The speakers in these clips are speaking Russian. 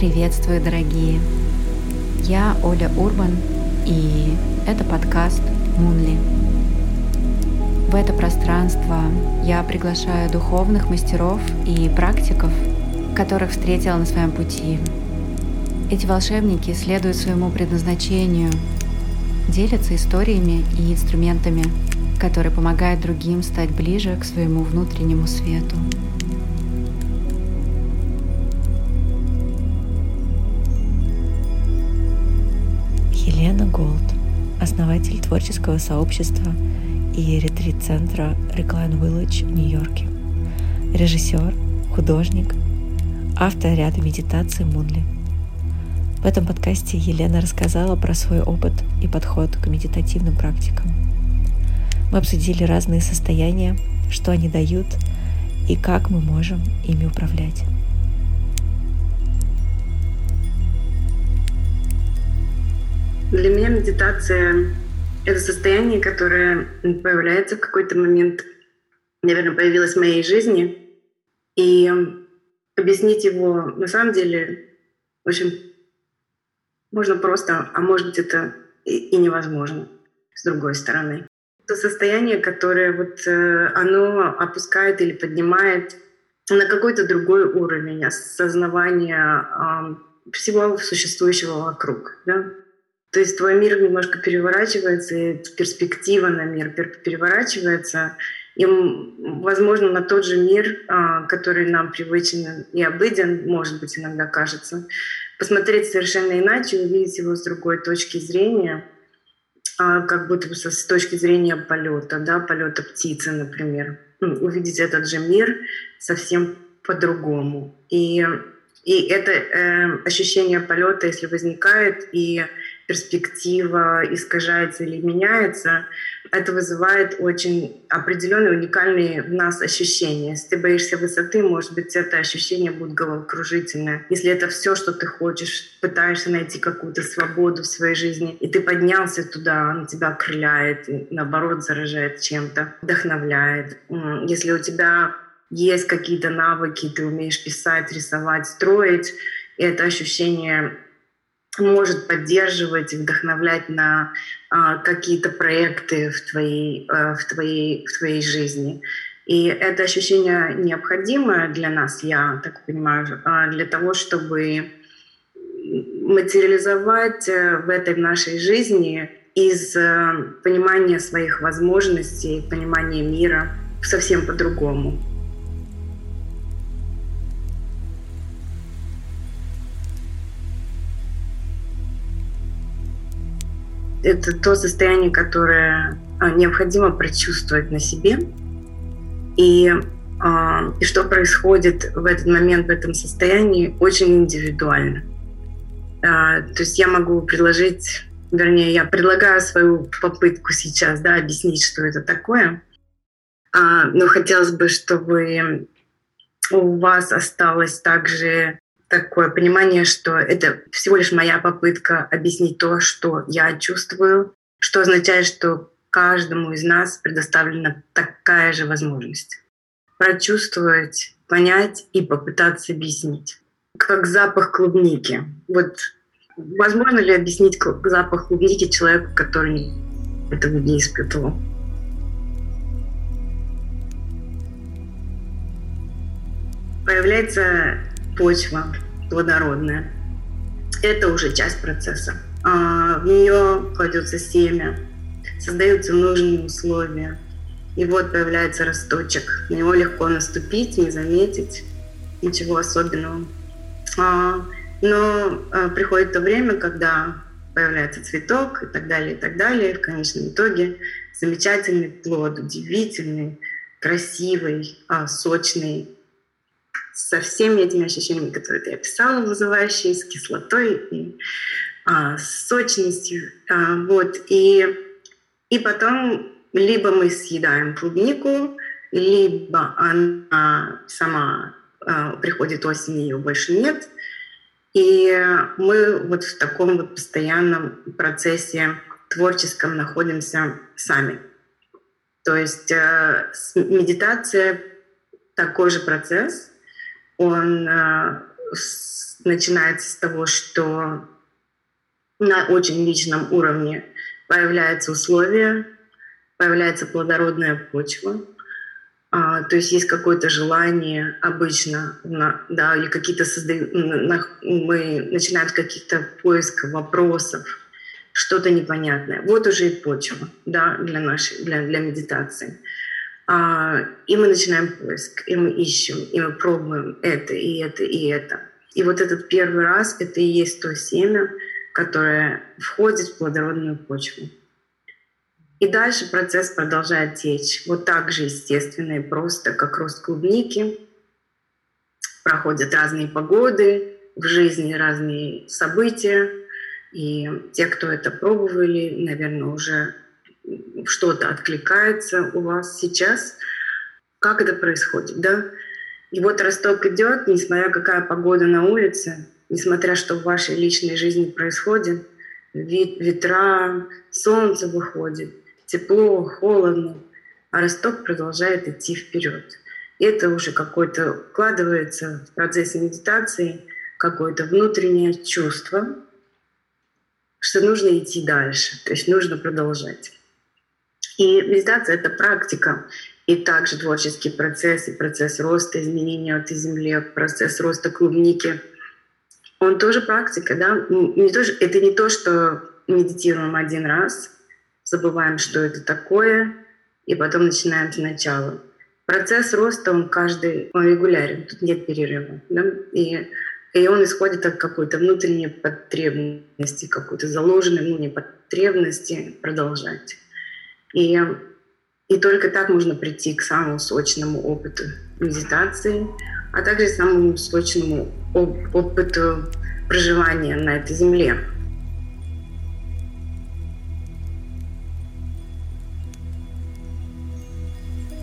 Приветствую, дорогие! Я Оля Урбан, и это подкаст «Мунли». В это пространство я приглашаю духовных мастеров и практиков, которых встретила на своем пути. Эти волшебники следуют своему предназначению, делятся историями и инструментами, которые помогают другим стать ближе к своему внутреннему свету. Елена Голд, основатель творческого сообщества и ретрит-центра Recline Village в Нью-Йорке, режиссер, художник, автор ряда медитаций Мунли. В этом подкасте Елена рассказала про свой опыт и подход к медитативным практикам. Мы обсудили разные состояния, что они дают и как мы можем ими управлять. Для меня медитация — это состояние, которое появляется в какой-то момент, наверное, появилось в моей жизни. И объяснить его на самом деле очень можно просто, а может быть это и, и невозможно с другой стороны. Это состояние, которое вот э, оно опускает или поднимает на какой-то другой уровень осознавания всего существующего вокруг. Да? То есть твой мир немножко переворачивается, и перспектива на мир переворачивается, и, возможно, на тот же мир, а, который нам привычен и обыден, может быть, иногда кажется, посмотреть совершенно иначе, увидеть его с другой точки зрения, а, как будто бы с точки зрения полета, да, полета птицы, например. Увидеть этот же мир совсем по-другому. И, и это э, ощущение полета, если возникает, и перспектива искажается или меняется, это вызывает очень определенные уникальные в нас ощущения. Если ты боишься высоты, может быть, это ощущение будет головокружительное. Если это все, что ты хочешь, пытаешься найти какую-то свободу в своей жизни, и ты поднялся туда, он тебя окрыляет, и, наоборот, заражает чем-то, вдохновляет. Если у тебя есть какие-то навыки, ты умеешь писать, рисовать, строить, и это ощущение может поддерживать вдохновлять на а, какие-то проекты в твоей, а, в, твоей, в твоей жизни. И это ощущение необходимое для нас, я так понимаю, а, для того, чтобы материализовать э, в этой нашей жизни из э, понимания своих возможностей, понимания мира совсем по-другому. Это то состояние, которое а, необходимо прочувствовать на себе. И, а, и что происходит в этот момент, в этом состоянии, очень индивидуально. А, то есть я могу предложить, вернее, я предлагаю свою попытку сейчас да, объяснить, что это такое. Но хотелось бы, чтобы у вас осталось также такое понимание, что это всего лишь моя попытка объяснить то, что я чувствую, что означает, что каждому из нас предоставлена такая же возможность прочувствовать, понять и попытаться объяснить. Как запах клубники. Вот возможно ли объяснить запах клубники человеку, который этого не испытывал? Появляется почва плодородная. Это уже часть процесса. А, в нее кладется семя, создаются нужные условия. И вот появляется росточек. На него легко наступить, не заметить, ничего особенного. А, но а, приходит то время, когда появляется цветок и так далее, и так далее. И в конечном итоге замечательный плод, удивительный, красивый, сочный, со всеми этими ощущениями, которые ты описала, вызывающие, с кислотой и а, с сочностью. А, вот. И, и потом либо мы съедаем клубнику, либо она сама а, приходит осень, ее больше нет. И мы вот в таком вот постоянном процессе творческом находимся сами. То есть э, медитация такой же процесс, он э, начинается с того, что на очень личном уровне появляются условия, появляется плодородная почва, а, то есть есть какое-то желание обычно, на, да, или какие-то создают, на, мы начинаем с каких-то поисков, вопросов, что-то непонятное. Вот уже и почва, да, для нашей, для, для медитации. А, и мы начинаем поиск, и мы ищем, и мы пробуем это, и это, и это. И вот этот первый раз — это и есть то семя, которое входит в плодородную почву. И дальше процесс продолжает течь. Вот так же естественно и просто, как рост клубники. Проходят разные погоды, в жизни разные события. И те, кто это пробовали, наверное, уже что-то откликается у вас сейчас. Как это происходит, да? И вот росток идет, несмотря какая погода на улице, несмотря что в вашей личной жизни происходит, ветра, солнце выходит, тепло, холодно, а росток продолжает идти вперед. И это уже какое-то вкладывается в процессе медитации какое-то внутреннее чувство, что нужно идти дальше, то есть нужно продолжать. И медитация — это практика, и также творческий процесс, и процесс роста, изменения этой земле, процесс роста клубники. Он тоже практика, да? Не то, это не то, что медитируем один раз, забываем, что это такое, и потом начинаем сначала. Процесс роста, он каждый, он регулярен, тут нет перерыва. Да? И, и он исходит от какой-то внутренней потребности, какой-то заложенной внутренней потребности продолжать. И, и только так можно прийти к самому сочному опыту медитации, а также самому сочному опыту проживания на этой земле.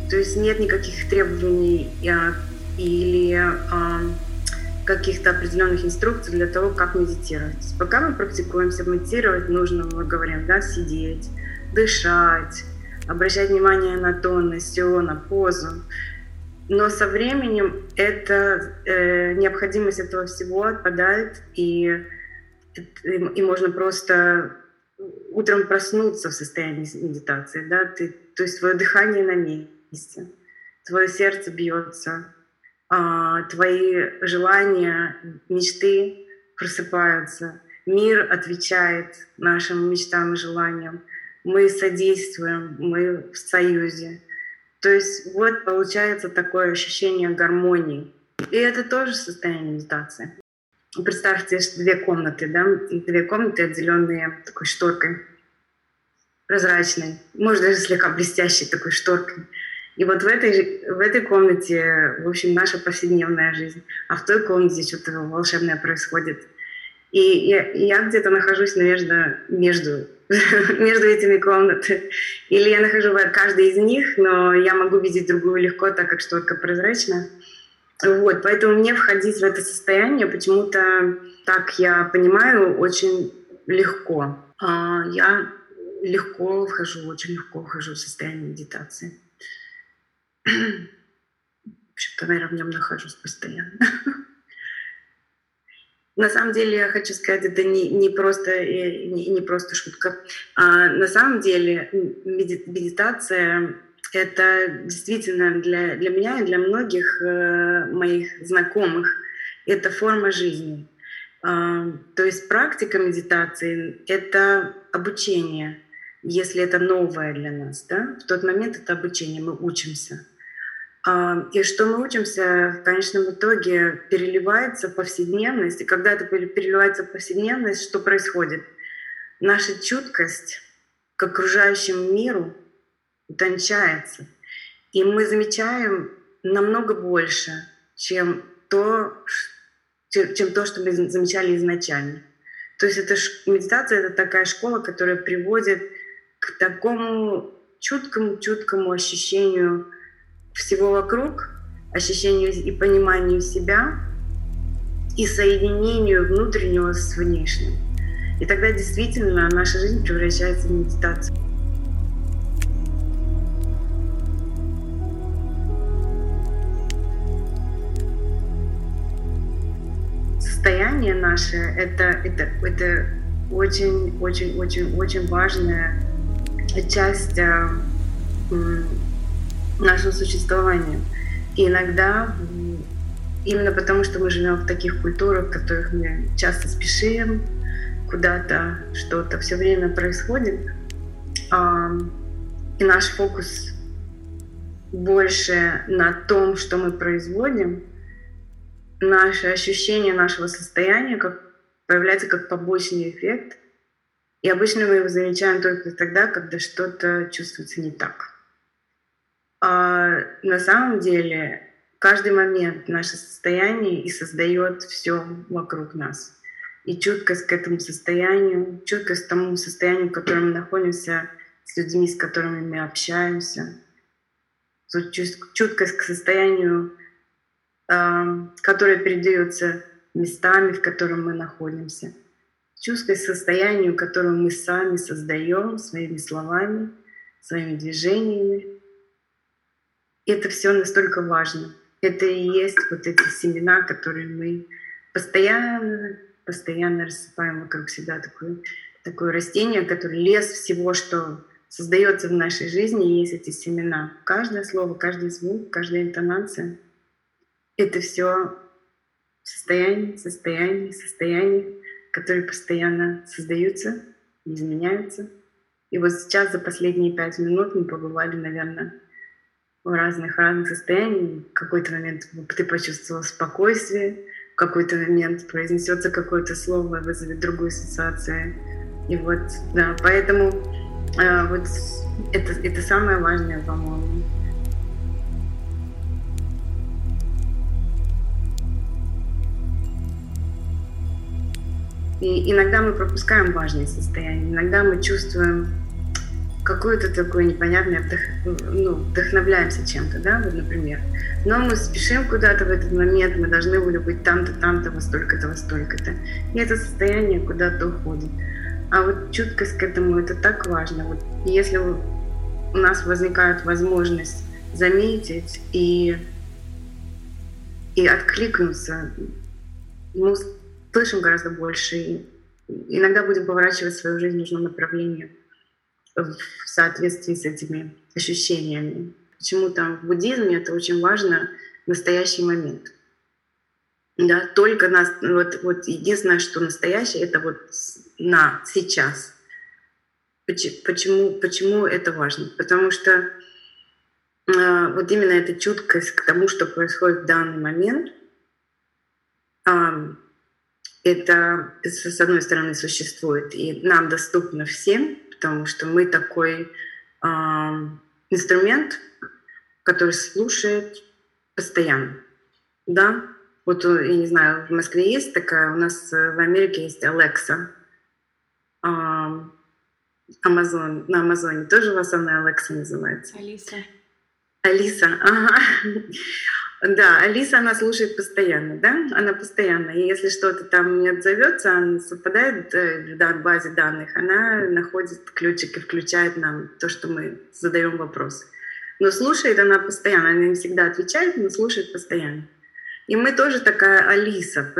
То есть нет никаких требований а, или а, каких-то определенных инструкций для того, как медитировать. Пока мы практикуемся медитировать, нужно, мы говорим, да, сидеть, дышать, обращать внимание на тон, на все, на позу. Но со временем это, э, необходимость этого всего отпадает, и, и, и можно просто утром проснуться в состоянии медитации. Да? Ты, то есть твое дыхание на месте, твое сердце бьется, а, твои желания, мечты просыпаются, мир отвечает нашим мечтам и желаниям мы содействуем, мы в союзе. То есть вот получается такое ощущение гармонии. И это тоже состояние медитации. Представьте, две комнаты, да, две комнаты, отделенные такой шторкой прозрачной, может даже слегка блестящей такой шторкой. И вот в этой, в этой комнате, в общем, наша повседневная жизнь, а в той комнате что-то волшебное происходит. И я, я где-то нахожусь, наверное, между между этими комнатами. Или я нахожу в каждой из них, но я могу видеть другую легко, так как шторка прозрачна. Вот, поэтому мне входить в это состояние почему-то, так я понимаю, очень легко. А, я легко вхожу, очень легко вхожу в состояние медитации. В общем-то, наверное, в нем нахожусь постоянно. На самом деле, я хочу сказать, это не, не, просто, э, не, не просто шутка. А на самом деле медитация — это действительно для, для меня и для многих э, моих знакомых это форма жизни. А, то есть практика медитации — это обучение, если это новое для нас. Да? В тот момент это обучение, мы учимся — и что мы учимся в конечном итоге переливается в повседневность. И когда это переливается в повседневность, что происходит? Наша чуткость к окружающему миру утончается. И мы замечаем намного больше, чем то, чем то, что мы замечали изначально. То есть это медитация — это такая школа, которая приводит к такому чуткому-чуткому ощущению всего вокруг, ощущению и пониманию себя и соединению внутреннего с внешним. И тогда действительно наша жизнь превращается в медитацию. состояние наше это, это, это очень, очень, очень, очень важная часть нашего существования. И иногда именно потому, что мы живем в таких культурах, в которых мы часто спешим, куда-то что-то все время происходит, и наш фокус больше на том, что мы производим, наше ощущение нашего состояния как, появляется как побочный эффект. И обычно мы его замечаем только тогда, когда что-то чувствуется не так. А на самом деле каждый момент наше состояние и создает все вокруг нас. И чуткость к этому состоянию, чуткость к тому состоянию, в котором мы находимся с людьми, с которыми мы общаемся, чуткость к состоянию, которое передается местами, в котором мы находимся, чуткость к состоянию, которое мы сами создаем своими словами, своими движениями. Это все настолько важно. Это и есть вот эти семена, которые мы постоянно, постоянно рассыпаем вокруг себя такое, такое растение, которое лес всего, что создается в нашей жизни, есть эти семена. Каждое слово, каждый звук, каждая интонация — это все состояние, состояние, состояние, которые постоянно создаются, изменяются. И вот сейчас за последние пять минут мы побывали, наверное, в разных-разных состояниях. В какой-то момент ты почувствовал спокойствие, в какой-то момент произнесется какое-то слово, вызовет другую ассоциацию. И вот, да, поэтому а, вот это, это самое важное, по-моему. И иногда мы пропускаем важные состояния, иногда мы чувствуем какое-то такое непонятное, вдох... ну, вдохновляемся чем-то, да, вот, например. Но мы спешим куда-то в этот момент, мы должны были быть там-то, там-то, во столько-то, во столько-то. И это состояние куда-то уходит. А вот чуткость к этому это так важно. Вот если у нас возникает возможность заметить и, и откликнуться, мы слышим гораздо больше. И иногда будем поворачивать свою жизнь в нужном направлении в соответствии с этими ощущениями. Почему там в буддизме это очень важно настоящий момент. Да, только нас, вот, вот единственное, что настоящее, это вот на сейчас. Почему, почему это важно? Потому что э, вот именно эта чуткость к тому, что происходит в данный момент, э, это, с одной стороны, существует и нам доступно всем, потому что мы такой э, инструмент, который слушает постоянно. Да, вот, э, я не знаю, в Москве есть такая, у нас э, в Америке есть Alexa. Амазон, на Амазоне тоже у вас она Alexa называется? Алиса. Алиса, ага. Да, Алиса, она слушает постоянно, да? Она постоянно. И если что-то там не отзовется, она совпадает э, в базе данных, она находит ключик и включает нам то, что мы задаем вопрос. Но слушает она постоянно, она не всегда отвечает, но слушает постоянно. И мы тоже такая Алиса.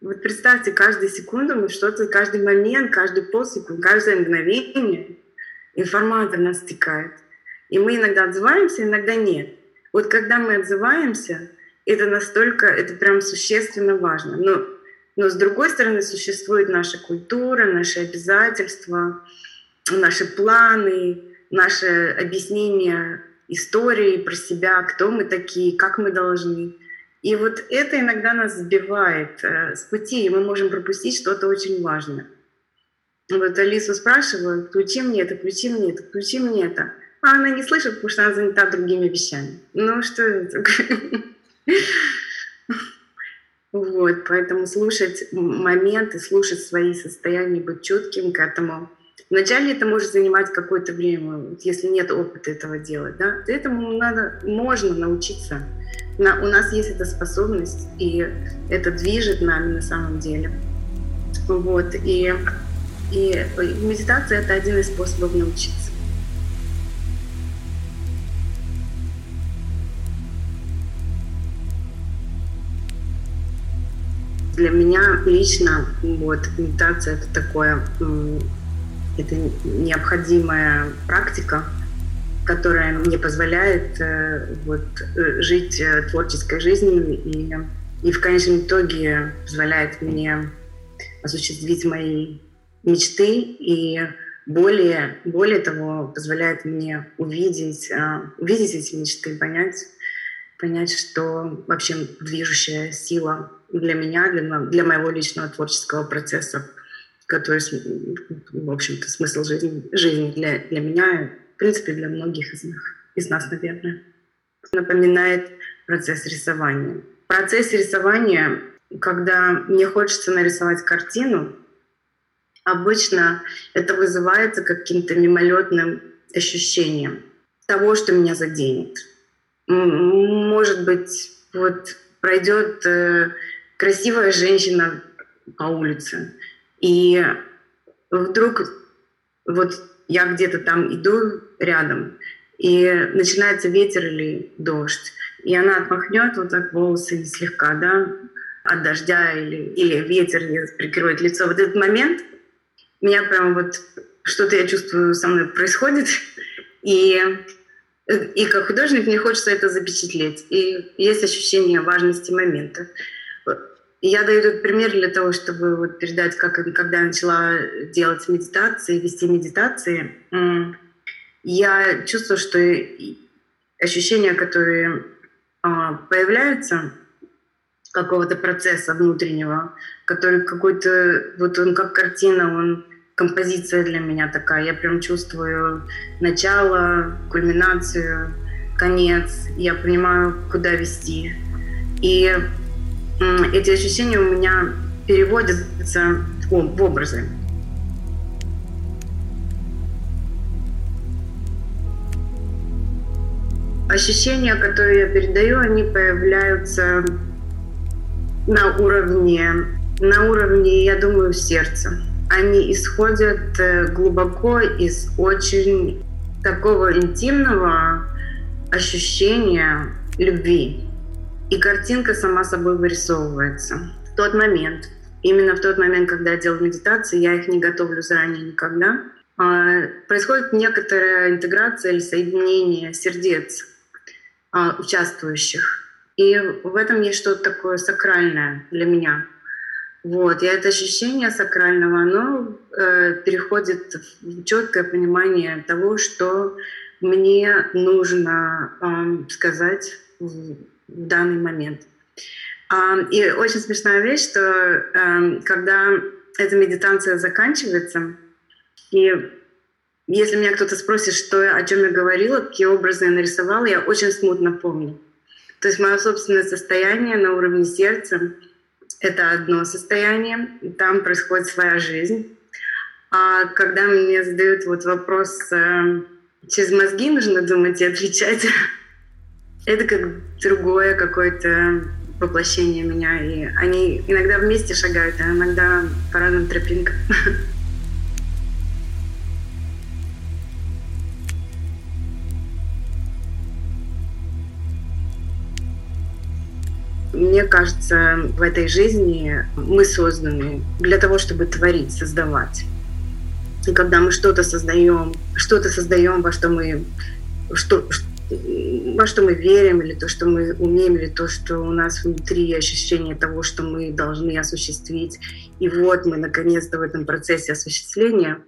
Вот представьте, каждую секунду мы что-то, каждый момент, каждый полсекунд, каждое мгновение информация нас стекает. И мы иногда отзываемся, иногда нет. Вот когда мы отзываемся, это настолько, это прям существенно важно. Но, но с другой стороны существует наша культура, наши обязательства, наши планы, наше объяснение истории про себя, кто мы такие, как мы должны. И вот это иногда нас сбивает э, с пути, и мы можем пропустить что-то очень важное. Вот Алису спрашиваю, включи мне это, включи мне это, включи мне это. А она не слышит, потому что она занята другими вещами. Ну что это Вот, поэтому слушать моменты, слушать свои состояния, быть чутким к этому. Вначале это может занимать какое-то время, если нет опыта этого делать. Да? Этому надо, можно научиться на, у нас есть эта способность, и это движет нами на самом деле. Вот, и, и медитация — это один из способов научиться. Для меня лично вот медитация это такое, это необходимая практика, которая мне позволяет э, вот, э, жить э, творческой жизнью и, и в конечном итоге позволяет мне осуществить мои мечты и более, более того, позволяет мне увидеть, увидеть эти мечты, понять, понять, что вообще движущая сила для меня, для, для моего личного творческого процесса, который, в общем-то, смысл жизни, жизни для, для меня, в принципе, для многих из, них, из нас, наверное. Напоминает процесс рисования. В процессе рисования, когда мне хочется нарисовать картину, обычно это вызывается каким-то мимолетным ощущением того, что меня заденет. Может быть, вот пройдет э, красивая женщина по улице, и вдруг вот я где-то там иду рядом, и начинается ветер или дождь, и она отмахнет вот так волосы слегка, да, от дождя или, или ветер прикроет лицо. Вот этот момент меня прям вот что-то я чувствую со мной происходит, и и как художник мне хочется это запечатлеть. И есть ощущение важности момента. Я даю этот пример для того, чтобы вот передать, как когда я начала делать медитации, вести медитации, я чувствую, что ощущения, которые а, появляются, какого-то процесса внутреннего, который какой-то, вот он как картина, он композиция для меня такая. Я прям чувствую начало, кульминацию, конец. Я понимаю, куда вести. И эти ощущения у меня переводятся в образы. Ощущения, которые я передаю, они появляются на уровне, на уровне, я думаю, сердца они исходят э, глубоко из очень такого интимного ощущения любви. И картинка сама собой вырисовывается. В тот момент, именно в тот момент, когда я делаю медитации, я их не готовлю заранее никогда, а, происходит некоторая интеграция или соединение сердец а, участвующих. И в этом есть что-то такое сакральное для меня — вот, и это ощущение сакрального, оно э, переходит в четкое понимание того, что мне нужно э, сказать в, данный момент. Э, и очень смешная вещь, что э, когда эта медитация заканчивается, и если меня кто-то спросит, что, о чем я говорила, какие образы я нарисовала, я очень смутно помню. То есть мое собственное состояние на уровне сердца — это одно состояние, там происходит своя жизнь. А когда мне задают вот вопрос, э, через мозги нужно думать и отвечать, это как другое какое-то воплощение меня. И они иногда вместе шагают, а иногда по разным тропинкам. Мне кажется, в этой жизни мы созданы для того, чтобы творить, создавать. И когда мы что-то создаем, что-то создаем, во что мы, что, во что мы верим, или то, что мы умеем, или то, что у нас внутри ощущение того, что мы должны осуществить. И вот мы наконец-то в этом процессе осуществления.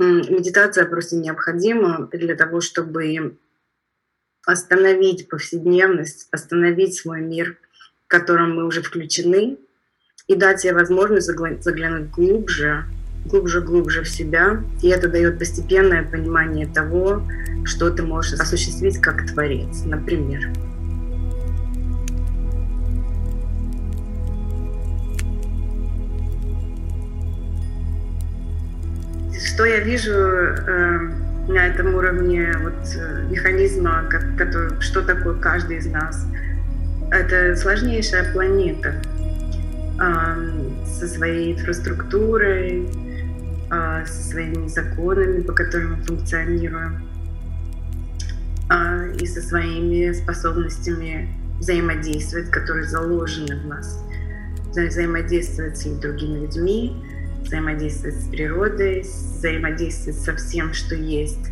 Медитация просто необходима для того, чтобы остановить повседневность, остановить свой мир, в котором мы уже включены, и дать себе возможность заглянуть глубже, глубже, глубже в себя. И это дает постепенное понимание того, что ты можешь осуществить как творец, например. Что я вижу э, на этом уровне вот э, механизма, как, который, что такое каждый из нас. Это сложнейшая планета э, со своей инфраструктурой, со своими законами, по которым мы функционируем, э, и со своими способностями взаимодействовать, которые заложены в нас. взаимодействовать с другими людьми, взаимодействовать с природой, взаимодействовать со всем, что есть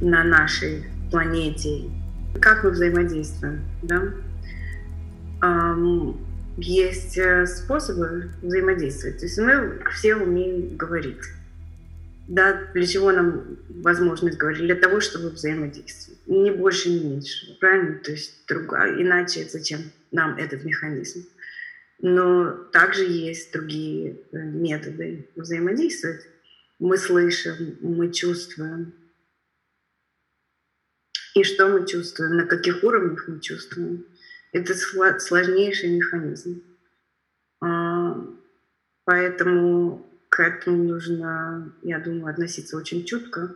на нашей планете. Как мы взаимодействуем, да? Есть э, способы взаимодействовать. То есть мы все умеем говорить. Да, для чего нам возможность говорить? Для того, чтобы взаимодействовать. Ни больше, ни меньше. Правильно? То есть другая. Иначе зачем нам этот механизм? Но также есть другие э, методы взаимодействовать. Мы слышим, мы чувствуем. И что мы чувствуем, на каких уровнях мы чувствуем. Это сложнейший механизм. А, поэтому к этому нужно, я думаю, относиться очень чутко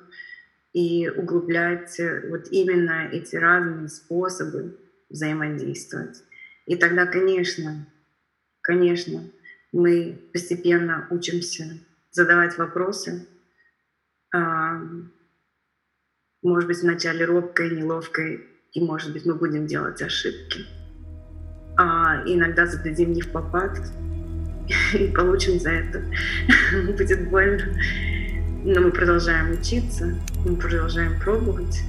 и углублять э, вот именно эти разные способы взаимодействовать. И тогда, конечно, конечно, мы постепенно учимся задавать вопросы. А, может быть, вначале робкой, неловкой, и, может быть, мы будем делать ошибки. А иногда зададим не в попад, и получим за это. Будет больно. Но мы продолжаем учиться, мы продолжаем пробовать.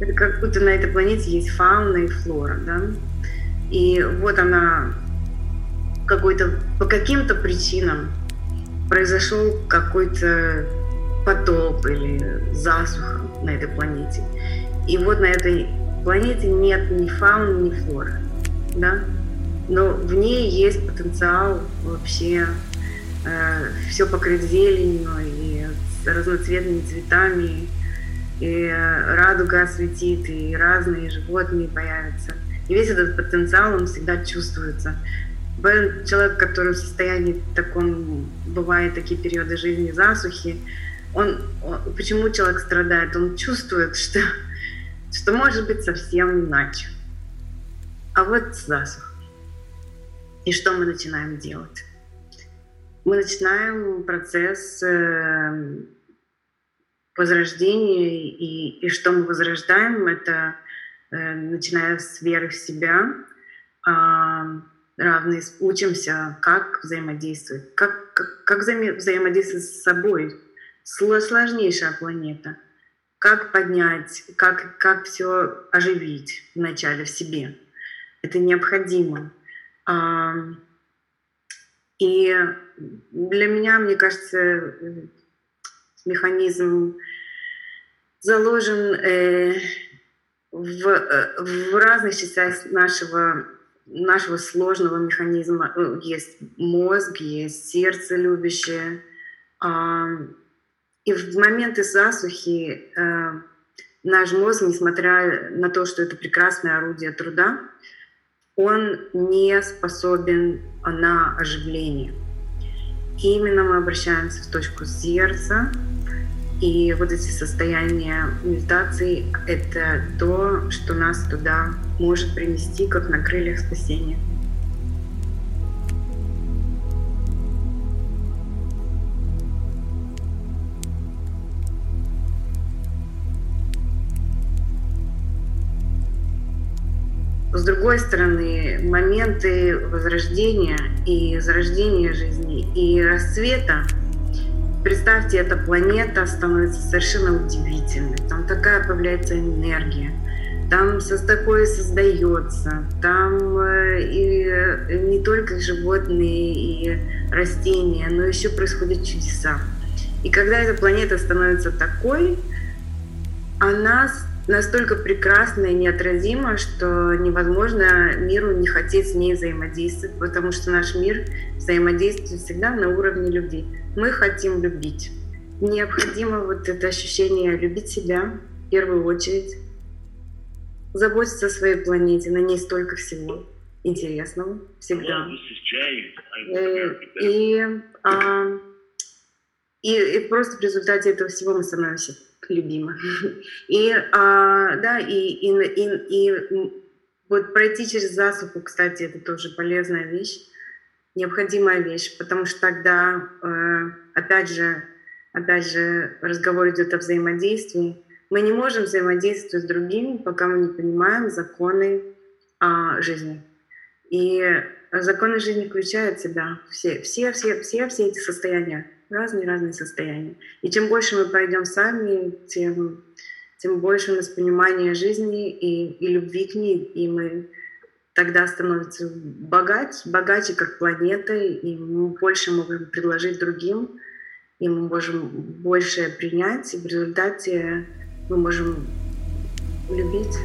Это как будто на этой планете есть фауна и флора, да? И вот она какой-то, по каким-то причинам произошел какой-то потоп или засуха на этой планете. И вот на этой планете нет ни фауны, ни флоры, да? Но в ней есть потенциал вообще э, все покрыть зеленью и разноцветными цветами, и радуга осветит, и разные животные появятся. И весь этот потенциал, он всегда чувствуется. Человек, который в состоянии таком, бывает такие периоды жизни засухи, он, он, почему человек страдает? Он чувствует, что, что может быть совсем иначе. А вот засуха. И что мы начинаем делать? Мы начинаем процесс э, возрождения, и, и что мы возрождаем, это э, начиная с веры в себя, э, равные учимся, как взаимодействовать, как, как, как взаимодействовать с собой, сложнейшая планета. Как поднять, как, как все оживить вначале в себе. Это необходимо. И для меня, мне кажется, механизм заложен э, в, в разных частях нашего, нашего сложного механизма. Есть мозг, есть сердце любящее, и в моменты засухи э, наш мозг, несмотря на то, что это прекрасное орудие труда, он не способен на оживление. И именно мы обращаемся в точку сердца, и вот эти состояния медитации — это то, что нас туда может принести, как на крыльях спасения. С другой стороны, моменты возрождения и зарождения жизни и расцвета, представьте, эта планета становится совершенно удивительной. Там такая появляется энергия, там со такое создается, там э, и э, не только животные и растения, но еще происходят чудеса. И когда эта планета становится такой, она настолько прекрасна и неотразима, что невозможно миру не хотеть с ней взаимодействовать, потому что наш мир взаимодействует всегда на уровне любви. Мы хотим любить. Необходимо вот это ощущение любить себя в первую очередь, заботиться о своей планете, на ней столько всего интересного всегда. Э, и, а, и, и просто в результате этого всего мы становимся любима. И, а, да, и, и, и, и вот пройти через засуху, кстати, это тоже полезная вещь, необходимая вещь, потому что тогда, э, опять же, опять же, разговор идет о взаимодействии. Мы не можем взаимодействовать с другими, пока мы не понимаем законы а, жизни. И законы жизни включают в себя все, все, все, все, все эти состояния, разные-разные состояния. И чем больше мы пройдем сами, тем, тем больше у нас понимания жизни и, и любви к ней, и мы тогда становится богать, богаче как планета, и мы больше можем предложить другим, и мы можем больше принять, и в результате мы можем любить.